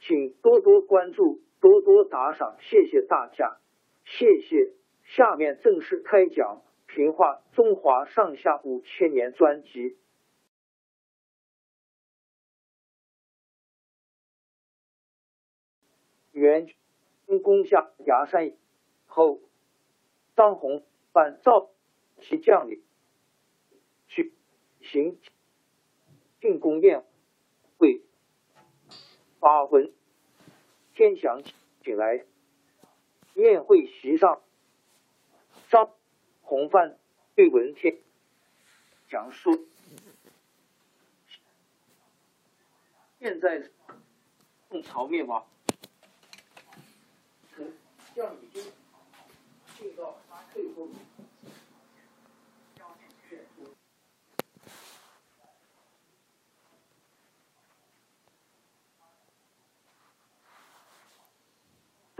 请多多关注，多多打赏，谢谢大家，谢谢。下面正式开讲《评话中华上下五千年》专辑。元军攻下崖山后，张宏范召其将领去行进宫宴。把文天祥请来，宴会席上，张弘范对文天祥说：“现在宋朝灭亡，丞相已经进到最后。”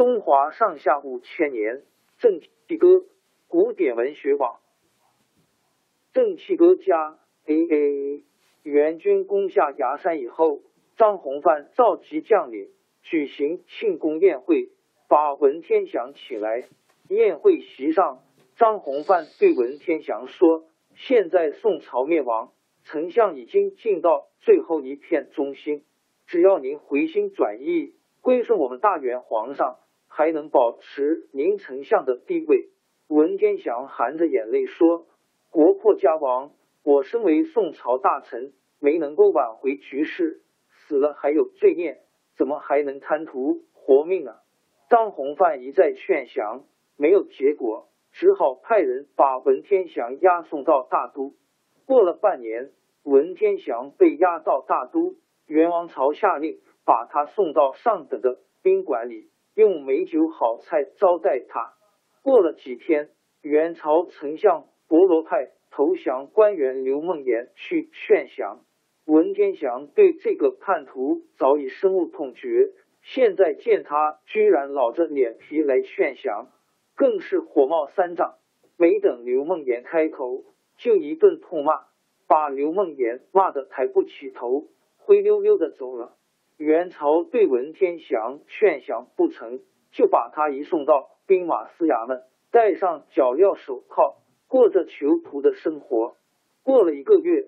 中华上下五千年，正气歌古典文学网，正气歌家 A A。元军攻下崖山以后，张弘范召集将领举行庆功宴会，把文天祥请来。宴会席上，张弘范对文天祥说：“现在宋朝灭亡，丞相已经尽到最后一片忠心，只要您回心转意，归顺我们大元皇上。”还能保持您丞相的地位。文天祥含着眼泪说：“国破家亡，我身为宋朝大臣，没能够挽回局势，死了还有罪孽，怎么还能贪图活命呢？”张弘范一再劝降，没有结果，只好派人把文天祥押送到大都。过了半年，文天祥被押到大都，元王朝下令把他送到上等的宾馆里。用美酒好菜招待他。过了几天，元朝丞相博罗派投降官员刘梦言去劝降。文天祥对这个叛徒早已深恶痛绝，现在见他居然老着脸皮来劝降，更是火冒三丈。没等刘梦言开口，就一顿痛骂，把刘梦言骂得抬不起头，灰溜溜的走了。元朝对文天祥劝降不成，就把他移送到兵马司衙门，戴上脚镣手铐，过着囚徒的生活。过了一个月，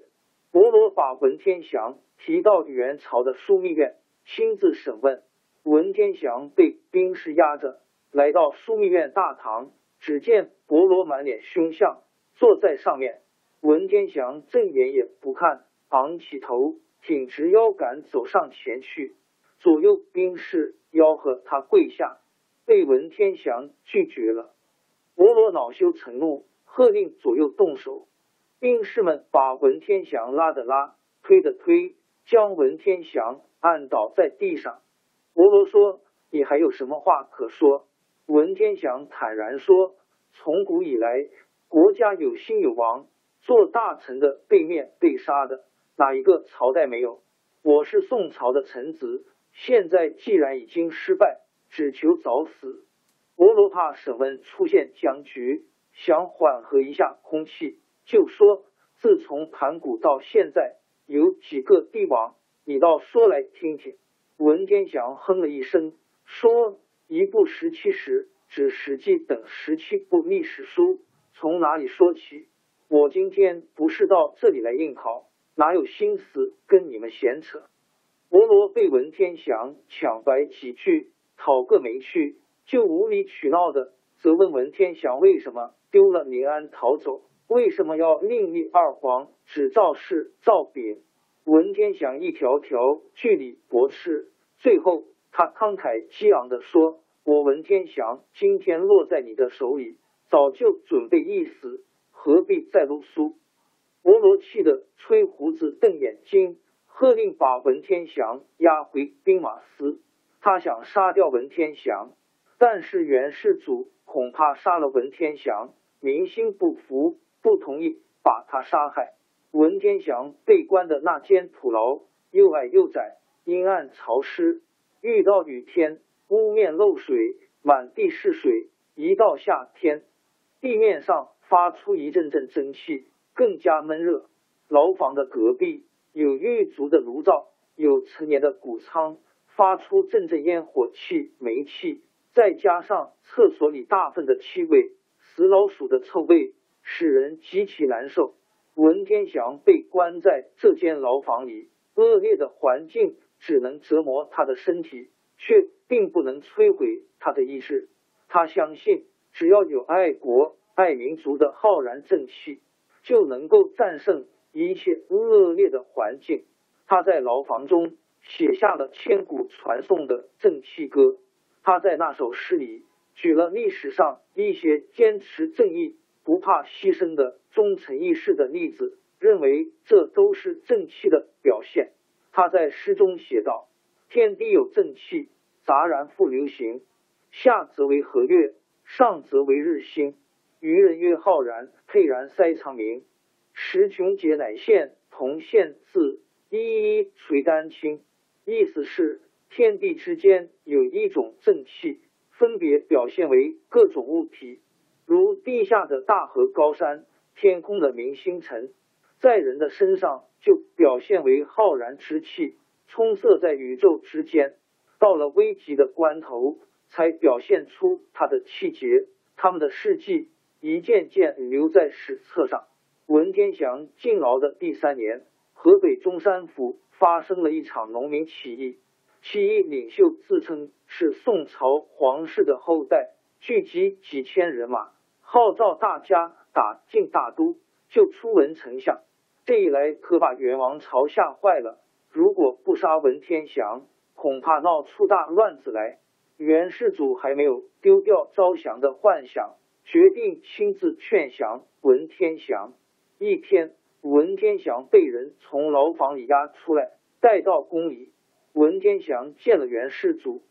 伯罗把文天祥提到元朝的枢密院，亲自审问。文天祥被兵士押着，来到枢密院大堂，只见伯罗满脸凶相，坐在上面。文天祥正眼也不看，昂起头。挺直腰杆走上前去，左右兵士吆喝他跪下，被文天祥拒绝了。伯罗恼羞成怒，喝令左右动手。兵士们把文天祥拉的拉，推的推，将文天祥按倒在地上。伯罗说：“你还有什么话可说？”文天祥坦然说：“从古以来，国家有兴有亡，做大臣的被灭被杀的。”哪一个朝代没有？我是宋朝的臣子，现在既然已经失败，只求早死。摩罗怕审问出现僵局，想缓和一下空气，就说：“自从盘古到现在，有几个帝王？你倒说来听听。”文天祥哼了一声，说：“一部十七史，指《史记》等十七部历史书，从哪里说起？我今天不是到这里来应考，哪有心思跟你们闲扯？”摩罗被文天祥抢白几句，讨个没趣，就无理取闹的责问文天祥为什么丢了临安逃走，为什么要另立二皇，指赵氏、赵炳。文天祥一条条据理驳斥，最后他慷慨激昂的说：“我文天祥今天落在你的手里，早就准备一死，何必再啰嗦？”摩罗气得吹胡子瞪眼睛。喝令把文天祥押回兵马司。他想杀掉文天祥，但是袁世祖恐怕杀了文天祥，民心不服，不同意把他杀害。文天祥被关的那间土牢又矮又窄，阴暗潮湿，遇到雨天，屋面漏水，满地是水。一到夏天，地面上发出一阵阵蒸汽，更加闷热。牢房的隔壁。有狱卒的炉灶，有陈年的谷仓，发出阵阵烟火气、煤气，再加上厕所里大粪的气味、死老鼠的臭味，使人极其难受。文天祥被关在这间牢房里，恶劣的环境只能折磨他的身体，却并不能摧毁他的意志。他相信，只要有爱国爱民族的浩然正气，就能够战胜。一切恶劣的环境，他在牢房中写下了千古传颂的《正气歌》。他在那首诗里举了历史上一些坚持正义、不怕牺牲的忠臣义士的例子，认为这都是正气的表现。他在诗中写道：“天地有正气，杂然复流行。下则为和月，上则为日星。愚人曰浩然，沛然塞长明。”时穷节乃现，同现字一一垂丹青。意思是天地之间有一种正气，分别表现为各种物体，如地下的大河高山，天空的明星辰；在人的身上就表现为浩然之气，充塞在宇宙之间。到了危急的关头，才表现出他的气节。他们的事迹一件件留在史册上。文天祥进牢的第三年，河北中山府发生了一场农民起义。起义领袖自称是宋朝皇室的后代，聚集几千人马，号召大家打进大都，就出文丞相。这一来可把元王朝吓坏了。如果不杀文天祥，恐怕闹出大乱子来。元世祖还没有丢掉招降的幻想，决定亲自劝降文天祥。一天，文天祥被人从牢房里押出来，带到宫里。文天祥见了袁世祖，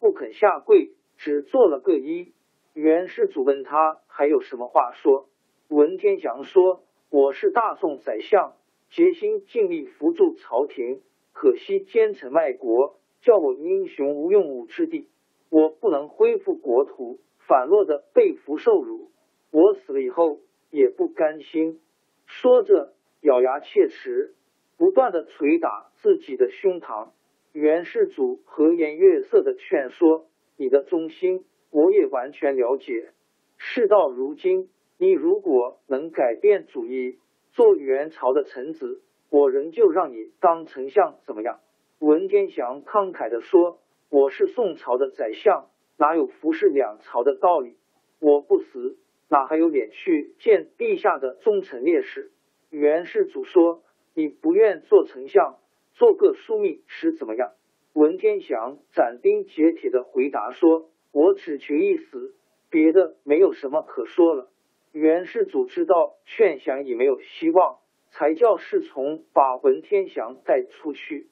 不肯下跪，只做了个揖。袁世祖问他还有什么话说。文天祥说：“我是大宋宰相，竭心尽力扶助朝廷，可惜奸臣卖国，叫我英雄无用武之地。我不能恢复国土，反落得被俘受辱。我死了以后也不甘心。”说着，咬牙切齿，不断的捶打自己的胸膛。袁世祖和颜悦色的劝说：“你的忠心，我也完全了解。事到如今，你如果能改变主意，做元朝的臣子，我仍旧让你当丞相，怎么样？”文天祥慷慨的说：“我是宋朝的宰相，哪有服侍两朝的道理？我不死。”哪还有脸去见陛下的忠臣烈士？袁世祖说：“你不愿做丞相，做个枢密使怎么样？”文天祥斩钉截铁的回答说：“我只求一死，别的没有什么可说了。”袁世祖知道劝降已没有希望，才叫侍从把文天祥带出去。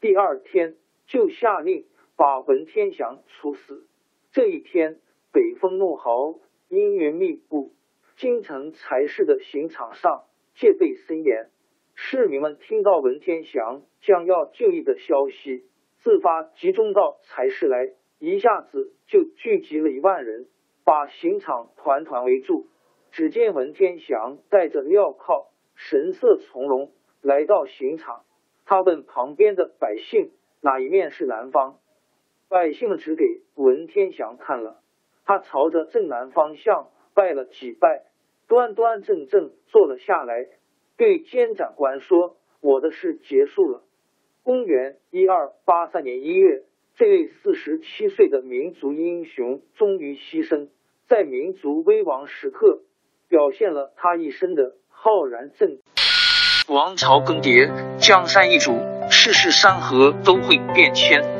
第二天就下令把文天祥处死。这一天，北风怒号。阴云密布，京城柴市的刑场上戒备森严。市民们听到文天祥将要就义的消息，自发集中到柴市来，一下子就聚集了一万人，把刑场团团围住。只见文天祥带着镣铐，神色从容，来到刑场。他问旁边的百姓：“哪一面是南方？”百姓只给文天祥看了。他朝着正南方向拜了几拜，端端正正坐了下来，对监斩官说：“我的事结束了。”公元一二八三年一月，这位四十七岁的民族英雄终于牺牲，在民族危亡时刻，表现了他一生的浩然正。王朝更迭，江山易主，世事山河都会变迁。